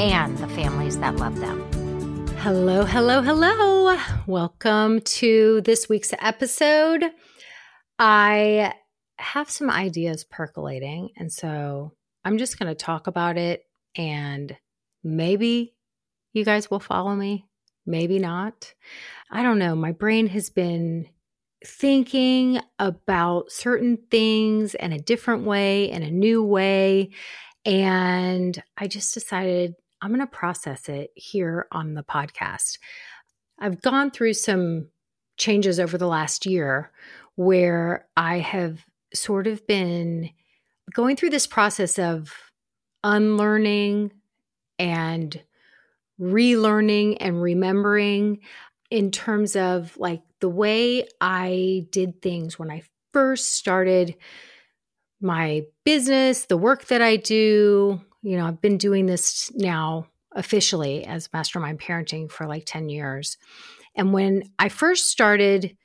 and the families that love them. Hello, hello, hello. Welcome to this week's episode. I have some ideas percolating, and so I'm just going to talk about it, and maybe you guys will follow me, maybe not. I don't know. My brain has been thinking about certain things in a different way, in a new way. And I just decided I'm going to process it here on the podcast. I've gone through some changes over the last year where I have sort of been going through this process of unlearning and relearning and remembering in terms of like the way I did things when I first started my business, the work that I do. You know, I've been doing this now officially as mastermind parenting for like 10 years. And when I first started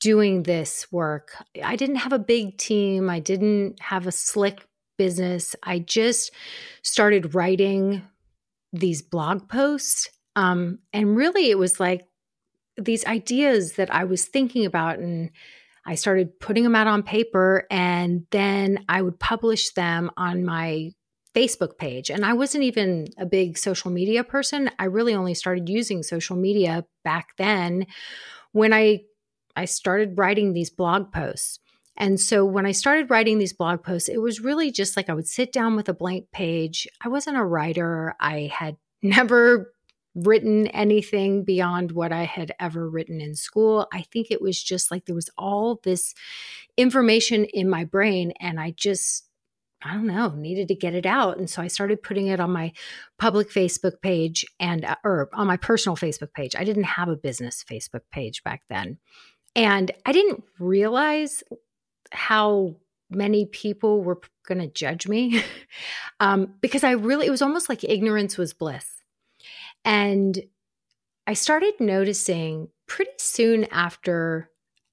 doing this work, I didn't have a big team, I didn't have a slick business. I just started writing these blog posts. Um, and really, it was like these ideas that I was thinking about and I started putting them out on paper and then I would publish them on my Facebook page. And I wasn't even a big social media person. I really only started using social media back then when I I started writing these blog posts. And so when I started writing these blog posts, it was really just like I would sit down with a blank page. I wasn't a writer. I had never written anything beyond what I had ever written in school. I think it was just like there was all this information in my brain, and I just, I don't know, needed to get it out. And so I started putting it on my public Facebook page and, uh, or on my personal Facebook page. I didn't have a business Facebook page back then. And I didn't realize how many people were going to judge me um, because I really, it was almost like ignorance was bliss and I started noticing pretty soon after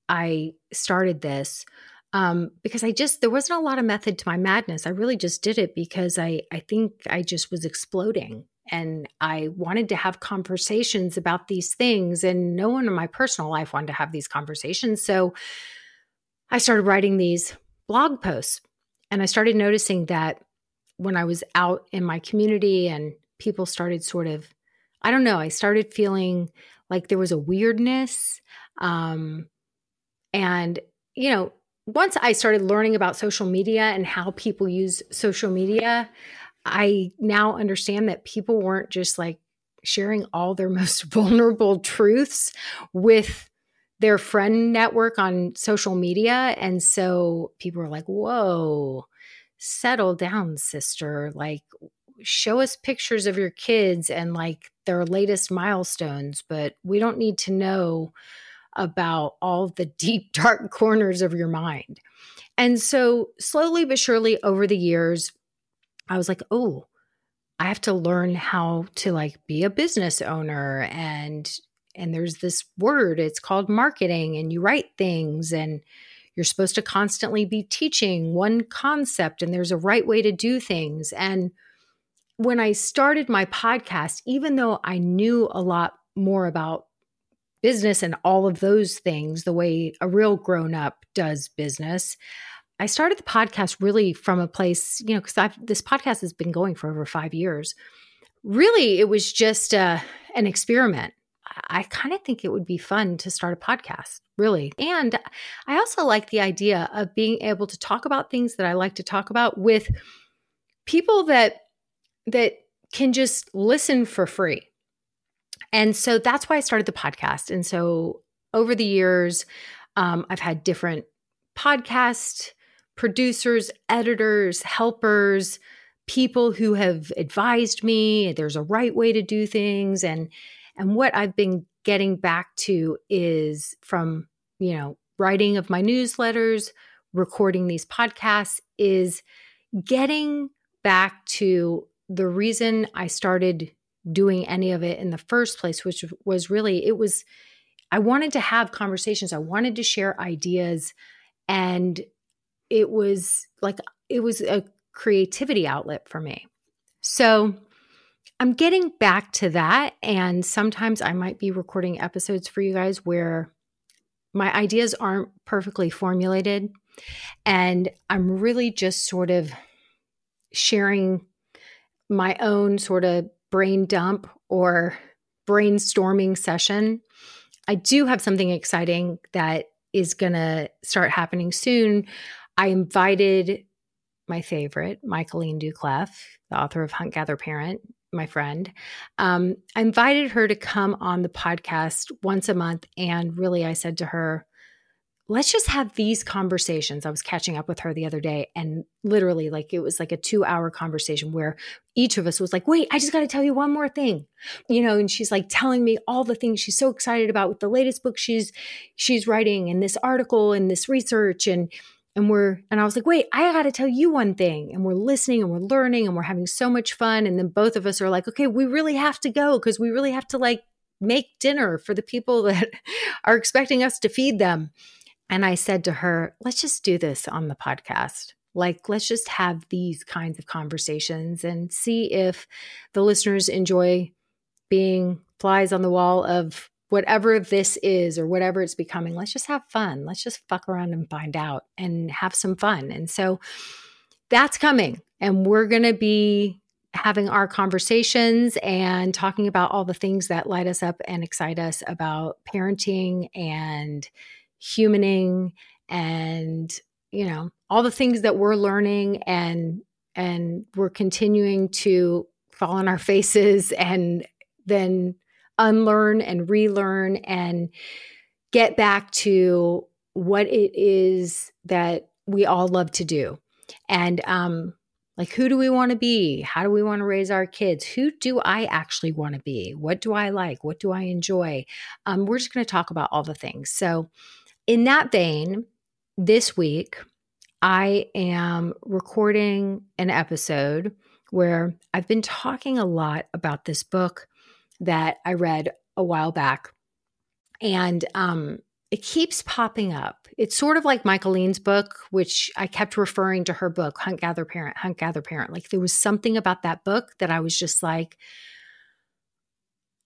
I started this, um, because I just, there wasn't a lot of method to my madness. I really just did it because I, I think I just was exploding and I wanted to have conversations about these things. And no one in my personal life wanted to have these conversations. So I started writing these blog posts and I started noticing that when I was out in my community and people started sort of I don't know, I started feeling like there was a weirdness. Um, and, you know, once I started learning about social media and how people use social media, I now understand that people weren't just like sharing all their most vulnerable truths with their friend network on social media. And so people were like, whoa, settle down, sister. Like, show us pictures of your kids and like their latest milestones, but we don't need to know about all the deep, dark corners of your mind. And so, slowly but surely over the years, I was like, oh, I have to learn how to like be a business owner and and there's this word it's called marketing and you write things and you're supposed to constantly be teaching one concept and there's a right way to do things and when I started my podcast, even though I knew a lot more about business and all of those things, the way a real grown up does business, I started the podcast really from a place, you know, because this podcast has been going for over five years. really, it was just uh, an experiment. I kind of think it would be fun to start a podcast, really. And I also like the idea of being able to talk about things that I like to talk about with people that that can just listen for free. And so that's why I started the podcast. And so over the years, um, I've had different podcast producers, editors, helpers, people who have advised me there's a right way to do things and and what I've been getting back to is from, you know, writing of my newsletters, recording these podcasts is getting back to the reason I started doing any of it in the first place, which was really, it was, I wanted to have conversations. I wanted to share ideas. And it was like, it was a creativity outlet for me. So I'm getting back to that. And sometimes I might be recording episodes for you guys where my ideas aren't perfectly formulated. And I'm really just sort of sharing my own sort of brain dump or brainstorming session. I do have something exciting that is going to start happening soon. I invited my favorite, Michaeleen Doucleff, the author of Hunt Gather Parent, my friend. Um, I invited her to come on the podcast once a month. And really, I said to her, let's just have these conversations. I was catching up with her the other day and literally like it was like a 2-hour conversation where each of us was like, "Wait, I just got to tell you one more thing." You know, and she's like telling me all the things she's so excited about with the latest book she's she's writing and this article and this research and and we're and I was like, "Wait, I got to tell you one thing." And we're listening and we're learning and we're having so much fun and then both of us are like, "Okay, we really have to go because we really have to like make dinner for the people that are expecting us to feed them." And I said to her, let's just do this on the podcast. Like, let's just have these kinds of conversations and see if the listeners enjoy being flies on the wall of whatever this is or whatever it's becoming. Let's just have fun. Let's just fuck around and find out and have some fun. And so that's coming. And we're going to be having our conversations and talking about all the things that light us up and excite us about parenting and humaning and you know all the things that we're learning and and we're continuing to fall on our faces and then unlearn and relearn and get back to what it is that we all love to do. And um like who do we want to be? How do we want to raise our kids? Who do i actually want to be? What do i like? What do i enjoy? Um, we're just going to talk about all the things. So in that vein, this week, I am recording an episode where I've been talking a lot about this book that I read a while back. And um, it keeps popping up. It's sort of like Michaeleen's book, which I kept referring to her book, Hunt Gather Parent, Hunt Gather Parent. Like there was something about that book that I was just like,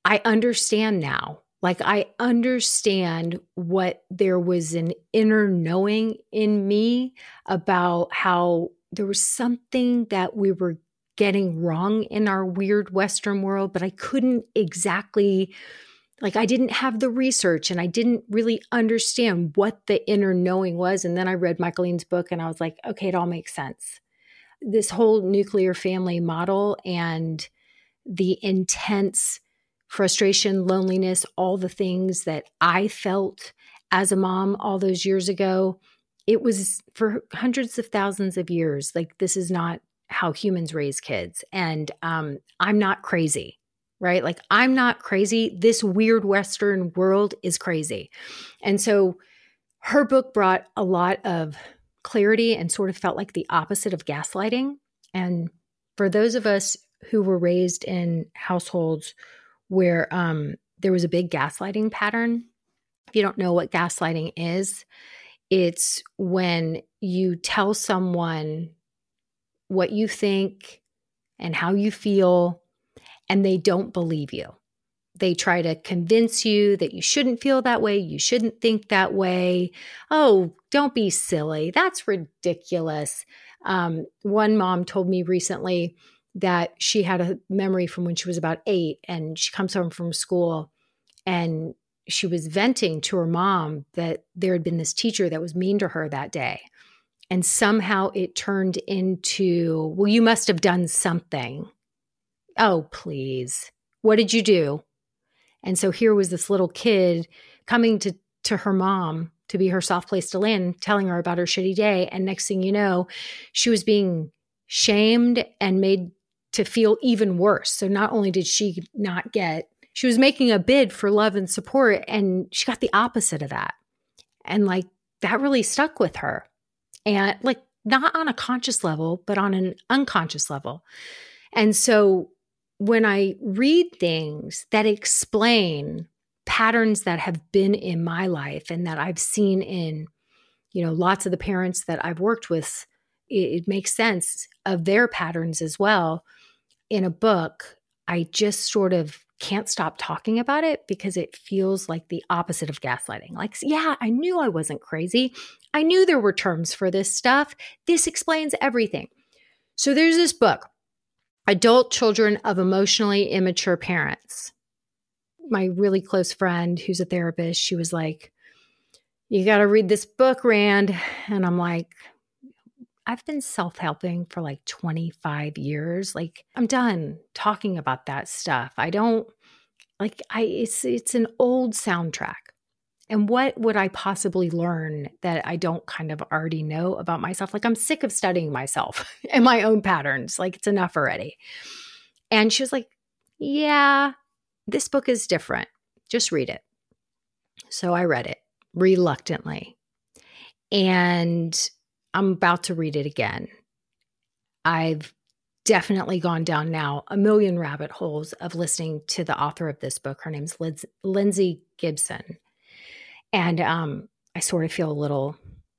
I understand now like I understand what there was an inner knowing in me about how there was something that we were getting wrong in our weird Western world, but I couldn't exactly, like, I didn't have the research and I didn't really understand what the inner knowing was. And then I read Michaeleen's book and I was like, okay, it all makes sense. This whole nuclear family model and the intense frustration, loneliness, all the things that I felt as a mom all those years ago. It was for hundreds of thousands of years. Like, this is not how humans raise kids. And um, I'm not crazy, right? Like, I'm not crazy. This weird Western world is crazy. And so her book brought a lot of clarity and sort of felt like the opposite of gaslighting. And for those of us who were raised in households where um, there was a big gaslighting pattern. If you don't know what gaslighting is, it's when you tell someone what you think and how you feel, and they don't believe you. They try to convince you that you shouldn't feel that way, you shouldn't think that way. Oh, don't be silly. That's ridiculous. Um, one mom told me recently that she had a memory from when she was about eight and she comes home from school and she was venting to her mom that there had been this teacher that was mean to her that day. And somehow it turned into, well, you must have done something. Oh, please. What did you do? And so here was this little kid coming to, to her mom to be her soft place to land, telling her about her shitty day. And next thing you know, she was being shamed and made to feel even worse. So not only did she not get, she was making a bid for love and support, and she got the opposite of that. And like that really stuck with her. And like not on a conscious level, but on an unconscious level. And so when I read things that explain patterns that have been in my life and that I've seen in, you know, lots of the parents that I've worked with, it, it makes sense of their patterns as well in a book, I just sort of can't stop talking about it because it feels like the opposite of gaslighting. Like, yeah, I knew I wasn't crazy. I knew there were terms for this stuff. This explains everything. So there's this book, Adult Children of Emotionally Immature Parents. My really close friend who's a therapist, she was like, You got to read this book, Rand. And I'm like, I've been self helping for like 25 years. Like, I'm done talking about that stuff. I don't like, I, it's, it's an old soundtrack. And what would I possibly learn that I don't kind of already know about myself? Like, I'm sick of studying myself and my own patterns. Like, it's enough already. And she was like, Yeah, this book is different. Just read it. So I read it reluctantly. And I'm about to read it again. I've definitely gone down now a million rabbit holes of listening to the author of this book. Her name's Liz- Lindsay Gibson. And um, I sort of feel a little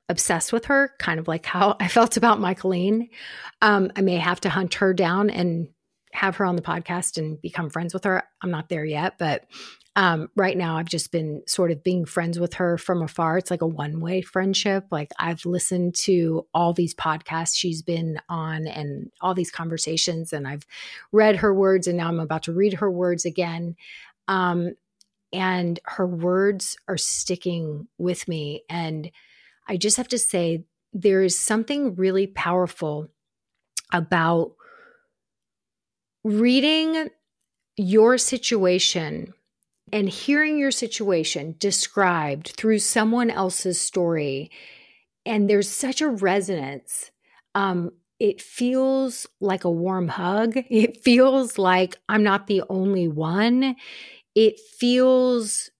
obsessed with her, kind of like how I felt about Michaeleen. Um, I may have to hunt her down and have her on the podcast and become friends with her. I'm not there yet, but um, right now I've just been sort of being friends with her from afar. It's like a one way friendship. Like I've listened to all these podcasts she's been on and all these conversations, and I've read her words, and now I'm about to read her words again. Um, and her words are sticking with me. And I just have to say, there is something really powerful about reading your situation and hearing your situation described through someone else's story and there's such a resonance um, it feels like a warm hug. It feels like i'm not the only one. It feels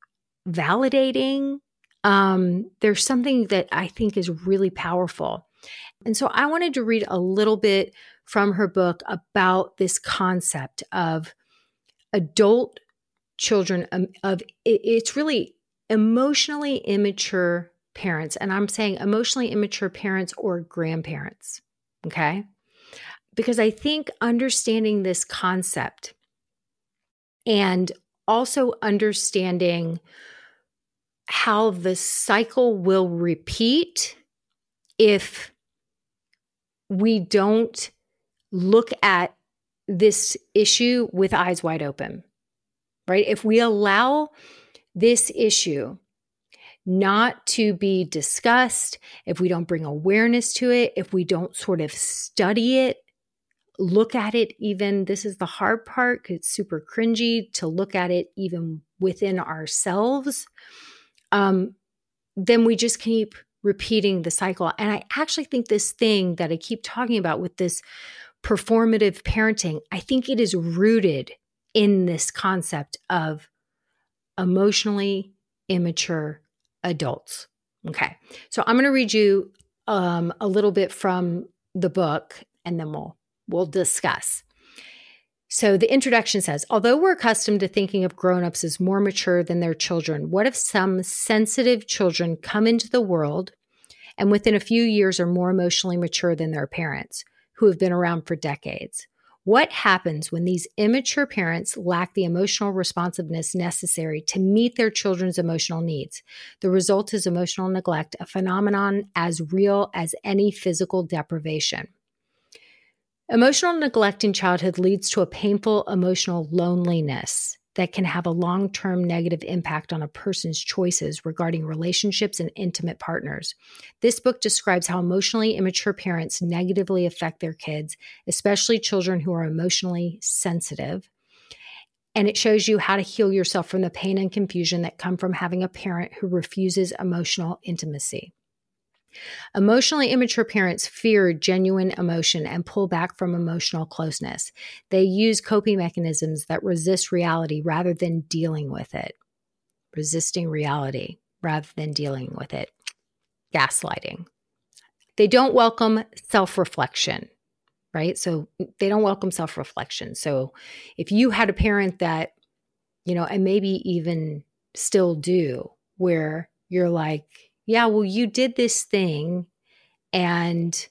validating. Um, there's something that i think is really powerful. And so i wanted to read a little bit from her book about this concept of adult children um, of it's really emotionally immature parents and i'm saying emotionally immature parents or grandparents okay? Because i think understanding this concept and also understanding how the cycle will repeat if we don't look at this issue with eyes wide open right? If we allow this issue not to be discussed, if we don't bring awareness to it, if we don't sort of study it, look at it, even this is the hard part it's super cringy to look at it even within ourselves, um, then we just keep repeating the cycle. And I actually think this thing that I keep talking about with this performative parenting, I think it is rooted in this concept of emotionally immature adults. Okay. So I'm going to read you um, a little bit from the book and then we'll we'll discuss. So the introduction says, although we're accustomed to thinking of grown-ups as more mature than their children, what if some sensitive children come into the world and within a few years are more emotionally mature than their parents who have been around for decades? What happens when these immature parents lack the emotional responsiveness necessary to meet their children's emotional needs? The result is emotional neglect, a phenomenon as real as any physical deprivation. Emotional neglect in childhood leads to a painful emotional loneliness that can have a long term negative impact on a person's choices regarding relationships and intimate partners. This book describes how emotionally immature parents negatively affect their kids, especially children who are emotionally sensitive. And it shows you how to heal yourself from the pain and confusion that come from having a parent who refuses emotional intimacy. Emotionally immature parents fear genuine emotion and pull back from emotional closeness. They use coping mechanisms that resist reality rather than dealing with it. Resisting reality rather than dealing with it. Gaslighting. They don't welcome self reflection, right? So they don't welcome self reflection. So if you had a parent that, you know, and maybe even still do, where you're like, yeah, well, you did this thing and,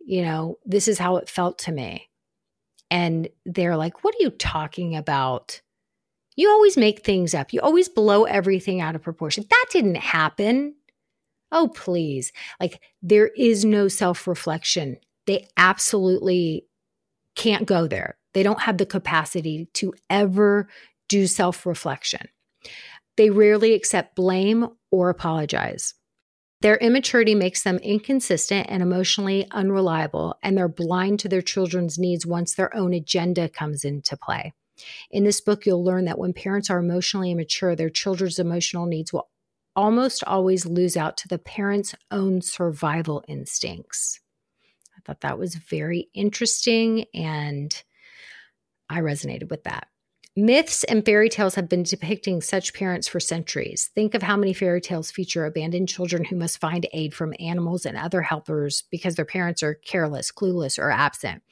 you know, this is how it felt to me. And they're like, what are you talking about? You always make things up. You always blow everything out of proportion. That didn't happen. Oh, please. Like, there is no self reflection. They absolutely can't go there. They don't have the capacity to ever do self reflection. They rarely accept blame or apologize. Their immaturity makes them inconsistent and emotionally unreliable, and they're blind to their children's needs once their own agenda comes into play. In this book, you'll learn that when parents are emotionally immature, their children's emotional needs will almost always lose out to the parent's own survival instincts. I thought that was very interesting, and I resonated with that. Myths and fairy tales have been depicting such parents for centuries. Think of how many fairy tales feature abandoned children who must find aid from animals and other helpers because their parents are careless, clueless, or absent.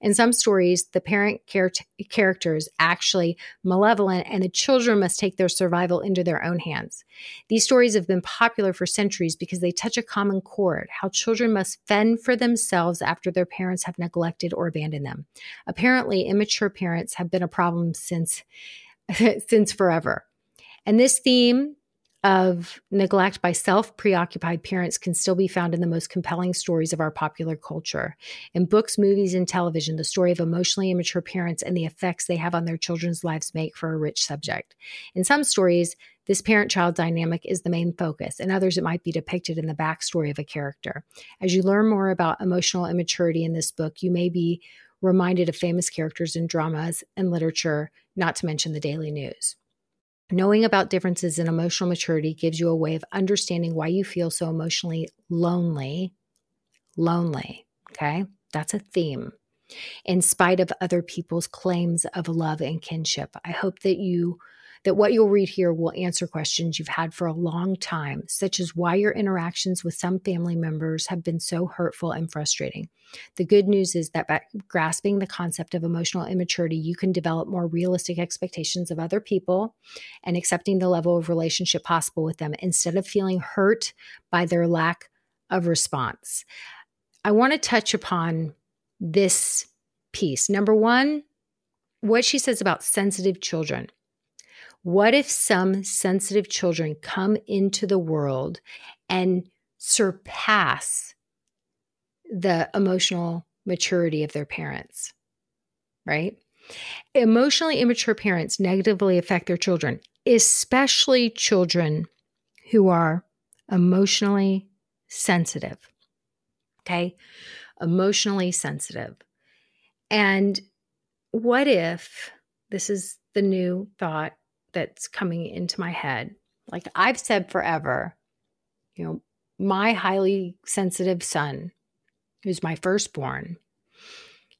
In some stories, the parent char- character is actually malevolent and the children must take their survival into their own hands. These stories have been popular for centuries because they touch a common chord how children must fend for themselves after their parents have neglected or abandoned them. Apparently, immature parents have been a problem since, since forever. And this theme of neglect by self preoccupied parents can still be found in the most compelling stories of our popular culture. In books, movies, and television, the story of emotionally immature parents and the effects they have on their children's lives make for a rich subject. In some stories, this parent child dynamic is the main focus. In others, it might be depicted in the backstory of a character. As you learn more about emotional immaturity in this book, you may be reminded of famous characters in dramas and literature, not to mention the daily news. Knowing about differences in emotional maturity gives you a way of understanding why you feel so emotionally lonely. Lonely. Okay. That's a theme. In spite of other people's claims of love and kinship, I hope that you that what you'll read here will answer questions you've had for a long time, such as why your interactions with some family members have been so hurtful and frustrating. The good news is that by grasping the concept of emotional immaturity, you can develop more realistic expectations of other people and accepting the level of relationship possible with them instead of feeling hurt by their lack of response. I want to touch upon this piece. Number one, what she says about sensitive children. What if some sensitive children come into the world and surpass the emotional maturity of their parents? Right? Emotionally immature parents negatively affect their children, especially children who are emotionally sensitive. Okay? Emotionally sensitive. And what if this is the new thought that's coming into my head. Like I've said forever, you know, my highly sensitive son, who's my firstborn,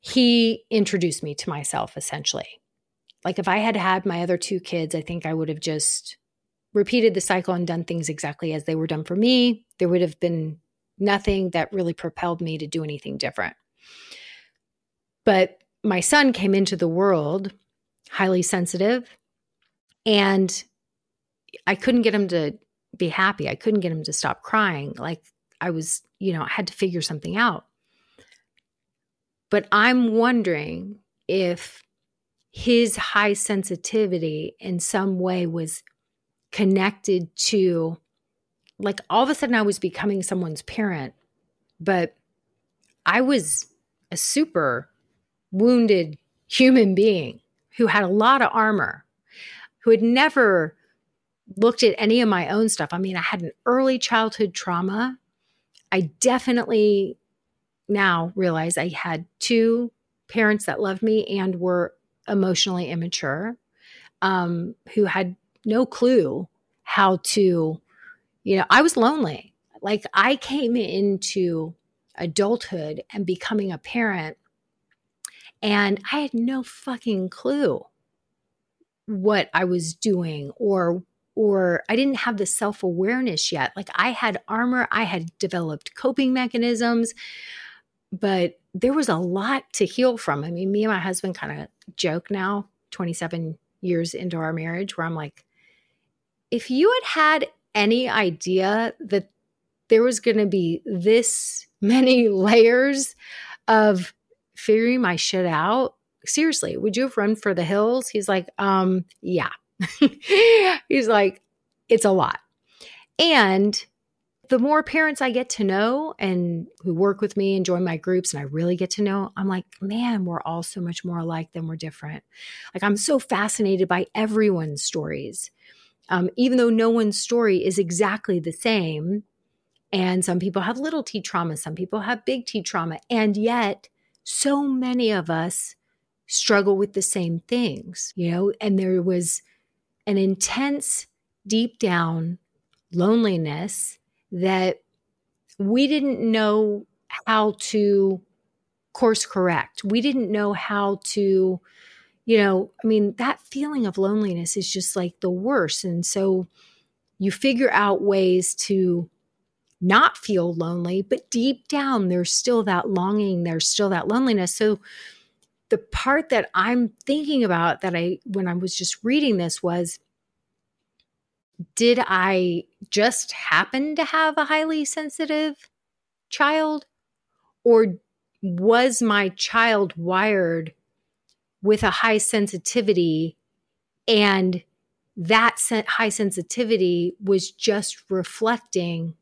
he introduced me to myself essentially. Like if I had had my other two kids, I think I would have just repeated the cycle and done things exactly as they were done for me. There would have been nothing that really propelled me to do anything different. But my son came into the world highly sensitive, and I couldn't get him to be happy. I couldn't get him to stop crying. Like I was, you know, I had to figure something out. But I'm wondering if his high sensitivity in some way was connected to like all of a sudden I was becoming someone's parent, but I was a super wounded human being who had a lot of armor, who had never looked at any of my own stuff. I mean, I had an early childhood trauma. I definitely now realize I had two parents that loved me and were emotionally immature, um, who had no clue how to, you know, I was lonely. Like I came into adulthood and becoming a parent, and I had no fucking clue what I was doing or or I didn't have the self awareness yet. Like I had armor, I had developed coping mechanisms, but there was a lot to heal from. I mean, me and my husband kind of joke now, 27 years into our marriage, where I'm like, if you had had any idea that there was going to be this many layers of figuring my shit out, seriously, would you have run for the hills? He's like, um, yeah. He's like, it's a lot. And the more parents I get to know and who work with me and join my groups, and I really get to know, I'm like, man, we're all so much more alike than we're different. Like, I'm so fascinated by everyone's stories. Um, even though no one's story is exactly the same. And some people have little t trauma, some people have big T trauma. And yet, so many of us struggle with the same things, you know, and there was an intense, deep down loneliness that we didn't know how to course correct. We didn't know how to, you know, I mean, that feeling of loneliness is just like the worst. And so you figure out ways to not feel lonely, but deep down, there's still that longing, there's still that loneliness. So the part that I'm thinking about that I, when I was just reading this, was did I just happen to have a highly sensitive child? Or was my child wired with a high sensitivity and that high sensitivity was just reflecting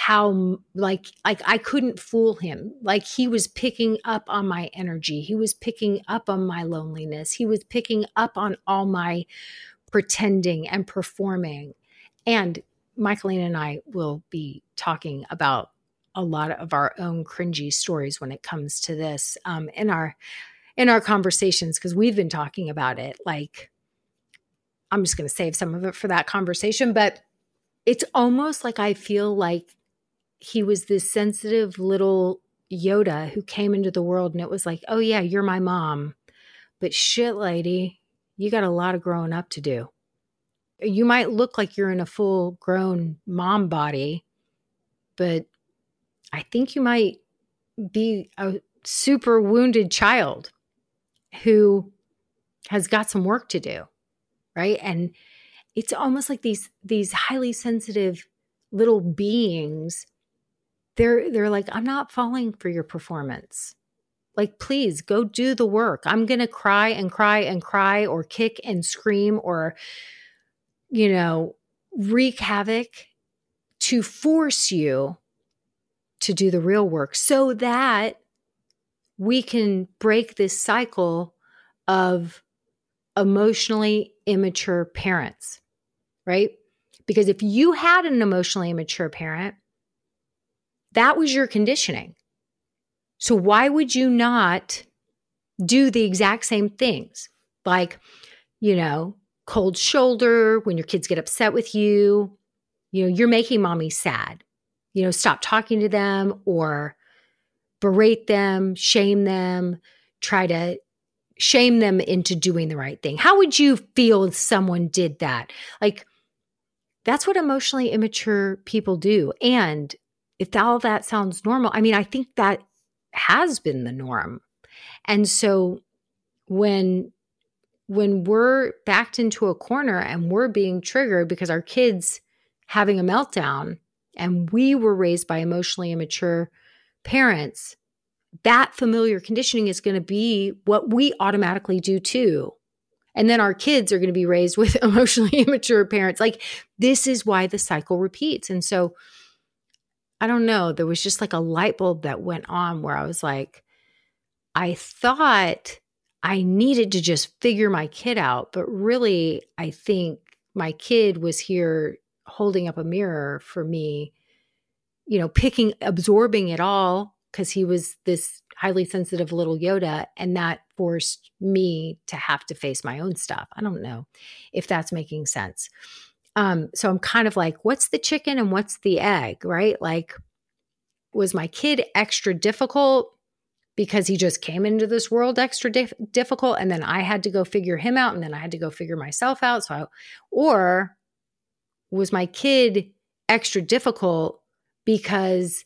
how like like I couldn't fool him. Like he was picking up on my energy. He was picking up on my loneliness. He was picking up on all my pretending and performing. And Michaeleen and I will be talking about a lot of our own cringy stories when it comes to this um, in our in our conversations because we've been talking about it. Like, I'm just going to save some of it for that conversation, but it's almost like I feel like he was this sensitive little Yoda who came into the world and it was like, oh, yeah, you're my mom. But shit, lady, you got a lot of growing up to do. You might look like you're in a full grown mom body, but I think you might be a super wounded child who has got some work to do. Right. And it's almost like these these highly sensitive little beings they're they're like i'm not falling for your performance. Like please go do the work. I'm going to cry and cry and cry or kick and scream or you know wreak havoc to force you to do the real work so that we can break this cycle of emotionally immature parents right? Because if you had an emotionally immature parent that was your conditioning. So why would you not do the exact same things? Like, you know, cold shoulder when your kids get upset with you, you know, you're making mommy sad. You know, stop talking to them or berate them, shame them, try to shame them into doing the right thing. How would you feel if someone did that? Like, that's what emotionally immature people do. And if all that sounds normal, I mean, I think that has been the norm. And so when when we're backed into a corner and we're being triggered because our kids having a meltdown and we were raised by emotionally immature parents, that familiar conditioning is going to be what we automatically do too. And then our kids are going to be raised with emotionally immature parents. Like this is why the cycle repeats. And so I don't know, there was just like a light bulb that went on where I was like, I thought I needed to just figure my kid out. But really, I think my kid was here holding up a mirror for me, you know, picking, absorbing it all because he was this highly sensitive little Yoda. And that forced me to have to face my own stuff. I don't know if that's making sense. Um, so I'm kind of like, what's the chicken and what's the egg, right? Like, was my kid extra difficult because he just came into this world extra dif- difficult and then I had to go figure him out and then I had to go figure myself out so I, or was my kid extra difficult because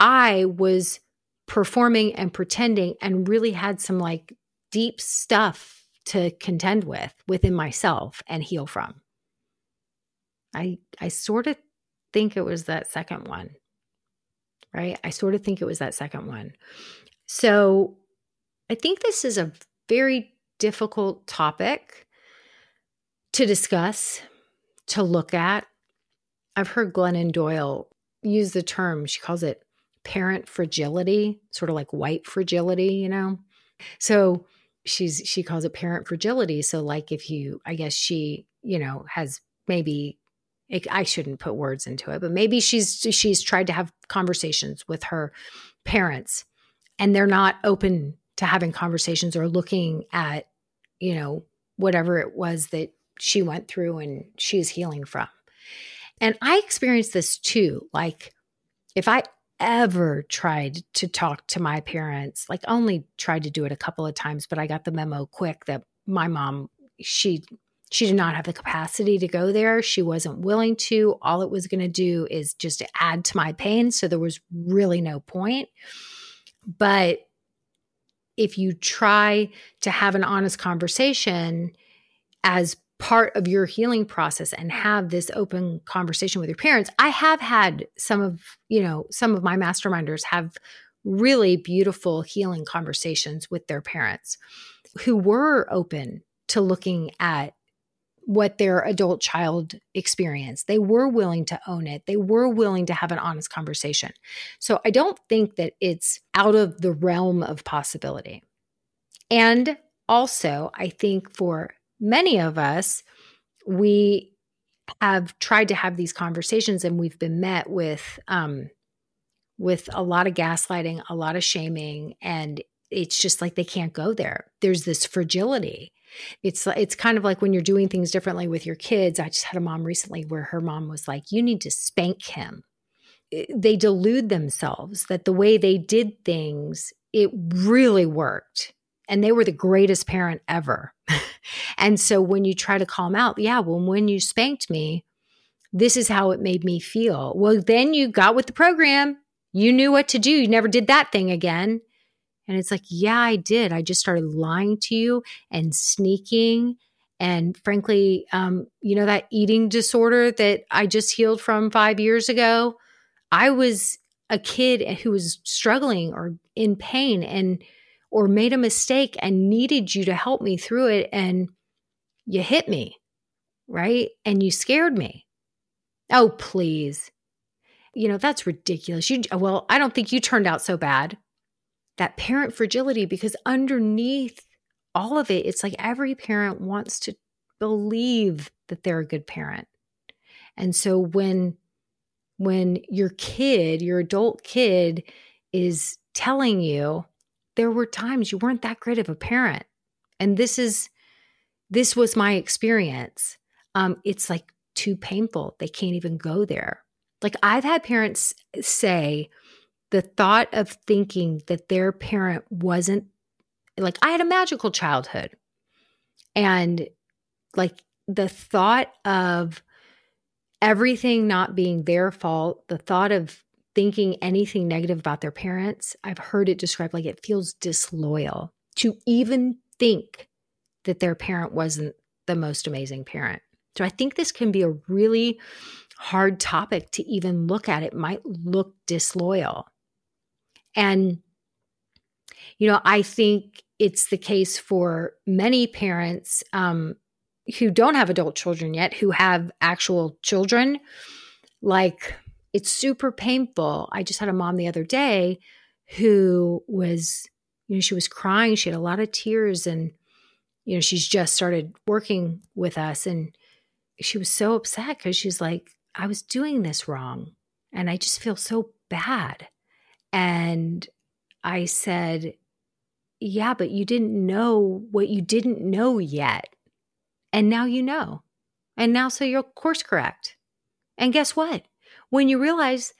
I was performing and pretending and really had some like deep stuff to contend with within myself and heal from. I I sort of think it was that second one. Right? I sort of think it was that second one. So, I think this is a very difficult topic to discuss to look at. I've heard Glennon Doyle use the term, she calls it parent fragility, sort of like white fragility, you know? So she's she calls it parent fragility. So like if you I guess she, you know, has maybe it, I shouldn't put words into it, but maybe she's she's tried to have conversations with her parents and they're not open to having conversations or looking at, you know, whatever it was that she went through and she's healing from. And I experienced this too. Like, if I ever tried to talk to my parents, like, only tried to do it a couple of times, but I got the memo quick that my mom, she, she did not have the capacity to go there. She wasn't willing to. All it was going to do is just add to my pain. So there was really no point. But if you try to have an honest conversation as part of your healing process and have this open conversation with your parents. I have had some of, you know, some of my masterminders have really beautiful healing conversations with their parents who were open to looking at what their adult child experienced. They were willing to own it. They were willing to have an honest conversation. So I don't think that it's out of the realm of possibility. And also, I think for many of us, we have tried to have these conversations and we've been met with um, with a lot of gaslighting, a lot of shaming, and it's just like they can't go there. There's this fragility. It's it's kind of like when you're doing things differently with your kids. I just had a mom recently where her mom was like, "You need to spank him." They delude themselves that the way they did things, it really worked and they were the greatest parent ever. and so when you try to calm out, yeah, well, when you spanked me, this is how it made me feel. Well, then you got with the program. You knew what to do. You never did that thing again. And it's like, yeah, I did. I just started lying to you and sneaking. And frankly, um, you know, that eating disorder that I just healed from five years ago, I was a kid who was struggling or in pain. And or made a mistake and needed you to help me through it and you hit me, right? And you scared me. Oh, please. You know, that's ridiculous. You well, I don't think you turned out so bad. That parent fragility because underneath all of it, it's like every parent wants to believe that they're a good parent. And so when when your kid, your adult kid is telling you there were times you weren't that great of a parent. And this is this was my experience. Um, it's like too painful. They can't even go there. Like I've had parents say the thought of thinking that their parent wasn't like I had a magical childhood. And like the thought of everything not being their fault, the thought of thinking anything negative about their parents, I've heard it described like it feels disloyal to even think that their parent wasn't the most amazing parent. So I think this can be a really hard topic to even look at. It might look disloyal. And, you know, I think it's the case for many parents um, who don't have adult children yet, who have actual children. Like, it's super painful. I just had a mom the other day who was, you know, she was crying. She had a lot of tears and, you know, she's just started working with us. And she was so upset because she's like, I was doing this wrong. And I just feel so bad. And I said, Yeah, but you didn't know what you didn't know yet. And now you know. And now, so you'll course correct. And guess what? When you realize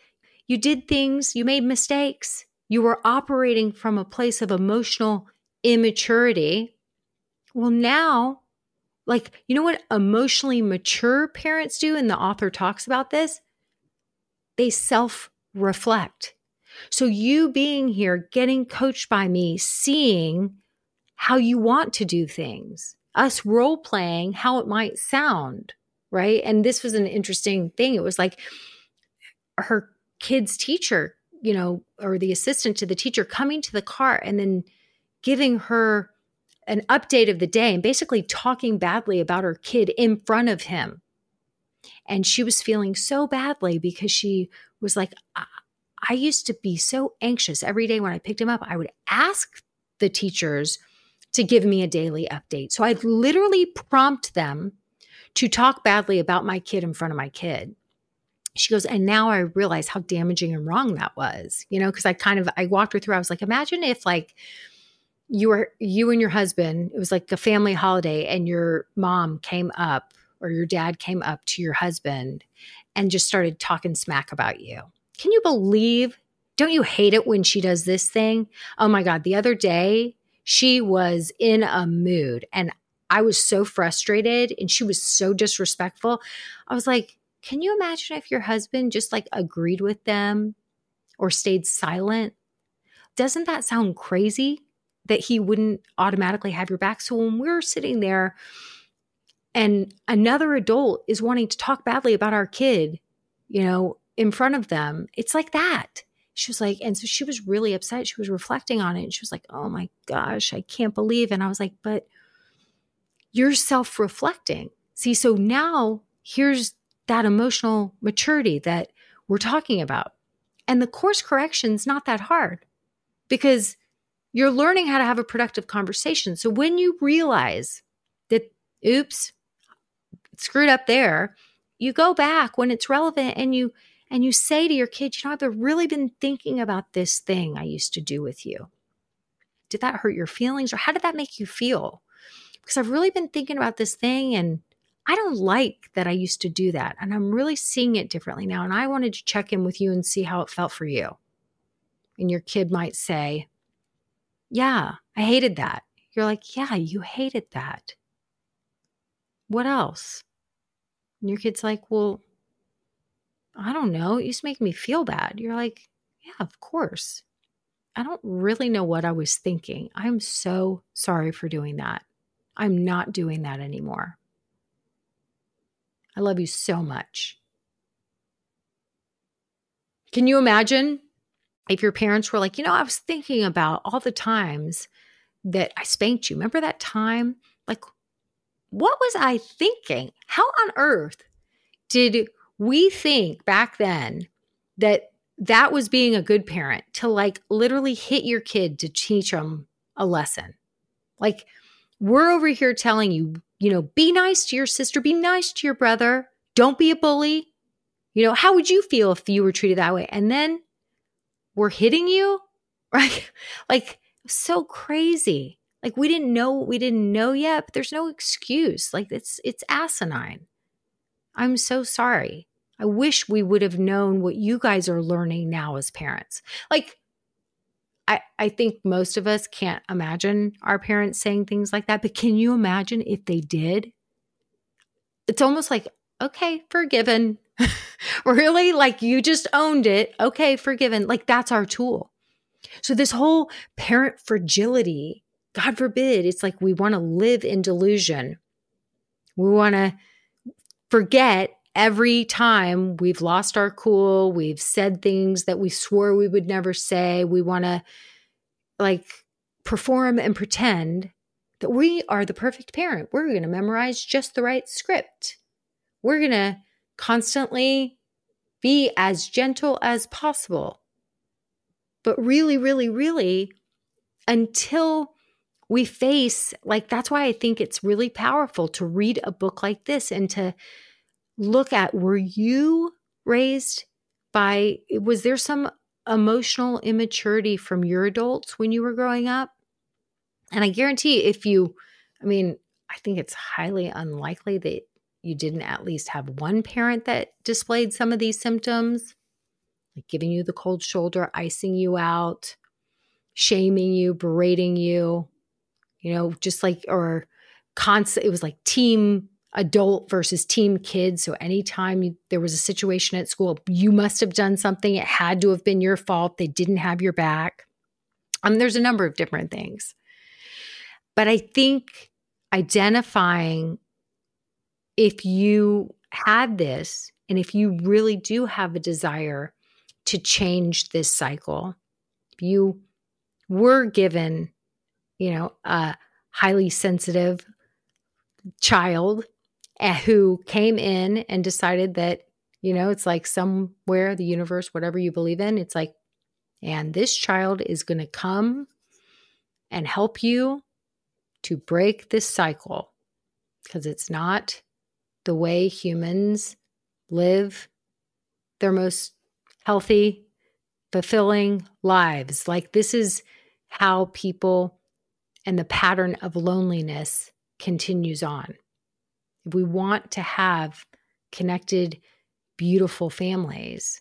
you did things, you made mistakes, you were operating from a place of emotional immaturity. Well, now, like, you know what emotionally mature parents do? And the author talks about this? They self reflect. So, you being here, getting coached by me, seeing how you want to do things, us role playing how it might sound, right? And this was an interesting thing. It was like her kid's teacher, you know, or the assistant to the teacher coming to the car and then giving her an update of the day and basically talking badly about her kid in front of him. And she was feeling so badly because she was like, I, used to be so anxious every day when I picked him up. I would ask the teachers to give me a daily update. So I'd literally prompt them to talk badly about my kid in front of my kid. She goes, and now I realize how damaging and wrong that was, you know, because I kind of I walked her through. I was like, imagine if like you were you and your husband, it was like a family holiday, and your mom came up or your dad came up to your husband and just started talking smack about you. Can you believe? Don't you hate it when she does this thing? Oh my God. The other day, she was in a mood and I was so frustrated and she was so disrespectful. I was like, can you imagine if your husband just like agreed with them or stayed silent? Doesn't that sound crazy that he wouldn't automatically have your back? So when we're sitting there and another adult is wanting to talk badly about our kid, you know, in front of them, it's like that she was like, and so she was really upset. She was reflecting on it. And she was like, oh my gosh, I can't believe. And I was like, but you're self reflecting. See, so now here's that emotional maturity that we're talking about. And the course correction's not that hard because you're learning how to have a productive conversation. So when you realize that, oops, screwed up there, you go back when it's relevant and you and you say to your kids, you know, I've really been thinking about this thing I used to do with you. Did that hurt your feelings or how did that make you feel? Because I've really been thinking about this thing and I don't like that I used to do that. And I'm really seeing it differently now. And I wanted to check in with you and see how it felt for you. And your kid might say, Yeah, I hated that. You're like, Yeah, you hated that. What else? And your kid's like, Well, I don't know, it used to make me feel bad. You're like, yeah, of course. I don't really know what I was thinking. I'm so sorry for doing that. I'm not doing that anymore. I love you so much. Can you imagine if your parents were like, you know, I was thinking about all the times that I spanked you. Remember that time? Like, what was I thinking? How on earth did we think back then that that was being a good parent to like literally hit your kid to teach them a lesson. Like we're over here telling you, you know, be nice to your sister, be nice to your brother, don't be a bully. You know, how would you feel if you were treated that way? And then we're hitting you, right? like so crazy. Like we didn't know we didn't know yet, but there's no excuse. Like it's it's asinine. I'm so sorry. I wish we would have known what you guys are learning now as parents. Like, I, I think most of us can't imagine our parents saying things like that, but can you imagine if they did? It's almost like, okay, forgiven. really? Like you just owned it. Okay, forgiven. Like that's our tool. So, this whole parent fragility, God forbid, it's like we want to live in delusion. We want to forget every time we've lost our cool, we've said things that we swore we would never say, we want to like perform and pretend that we are the perfect parent. We're going to memorize just the right script. We're going to constantly be as gentle as possible. But really, really, really, until we face, like, that's why I think it's really powerful to read a book like this and to look at were you raised by, was there some emotional immaturity from your adults when you were growing up? And I guarantee if you, I mean, I think it's highly unlikely that you didn't at least have one parent that displayed some of these symptoms, like giving you the cold shoulder, icing you out, shaming you, berating you, you know, just like, or constant, it was like team adult versus team kids. So anytime you, there was a situation at school, you must have done something. It had to have been your fault. They didn't have your back. Um, there's a number of different things. But I think identifying if you had this and if you really do have a desire to change this cycle, if you were given, you know, a highly sensitive child who came in and decided that, you know, it's like somewhere, the universe, whatever you believe in, it's like, and this child is going to come and help you to break this cycle because it's not the way humans live their most healthy, fulfilling lives. Like, this is how people and the pattern of loneliness continues on. If we want to have connected, beautiful families,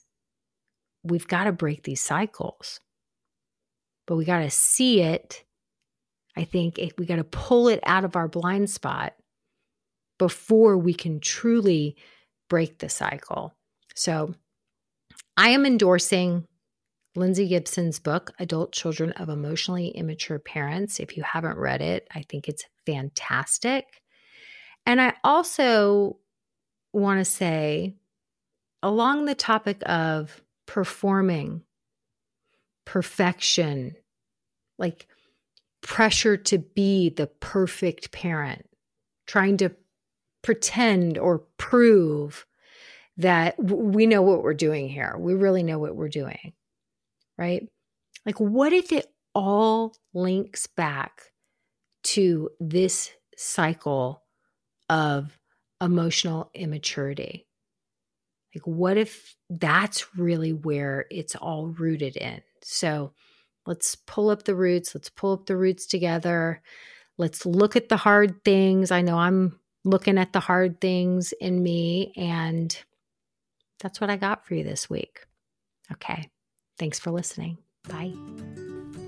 we've got to break these cycles. But we got to see it I think we got to pull it out of our blind spot before we can truly break the cycle. So I am endorsing Lindsay Gibson's book, Adult Children of Emotionally Immature Parents. If you haven't read it, I think it's fantastic. And I also want to say, along the topic of performing, perfection, like pressure to be the perfect parent, trying to pretend or prove that we know what we're doing here. We really know what we're doing, right? Like, what if it all links back to this cycle of emotional immaturity? Like, what if that's really where it's all rooted in? So, Let's pull up the roots. Let's pull up the roots together. Let's look at the hard things. I know I'm looking at the hard things in me, and that's what I got for you this week. Okay. Thanks for listening. Bye.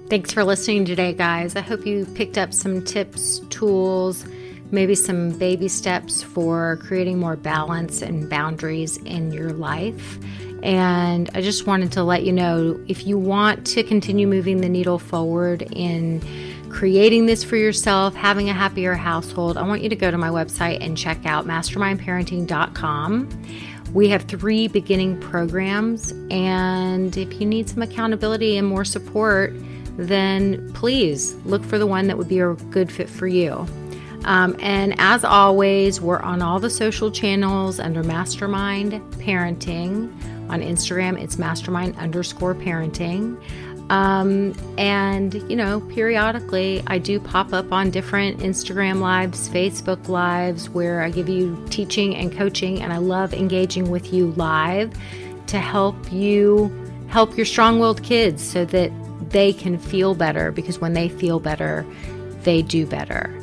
Thanks for listening today, guys. I hope you picked up some tips, tools, maybe some baby steps for creating more balance and boundaries in your life. And I just wanted to let you know if you want to continue moving the needle forward in creating this for yourself, having a happier household, I want you to go to my website and check out mastermindparenting.com. We have three beginning programs, and if you need some accountability and more support, then please look for the one that would be a good fit for you. Um, and as always, we're on all the social channels under Mastermind Parenting. On Instagram, it's mastermind underscore parenting. Um, and, you know, periodically I do pop up on different Instagram lives, Facebook lives, where I give you teaching and coaching. And I love engaging with you live to help you help your strong willed kids so that they can feel better because when they feel better, they do better.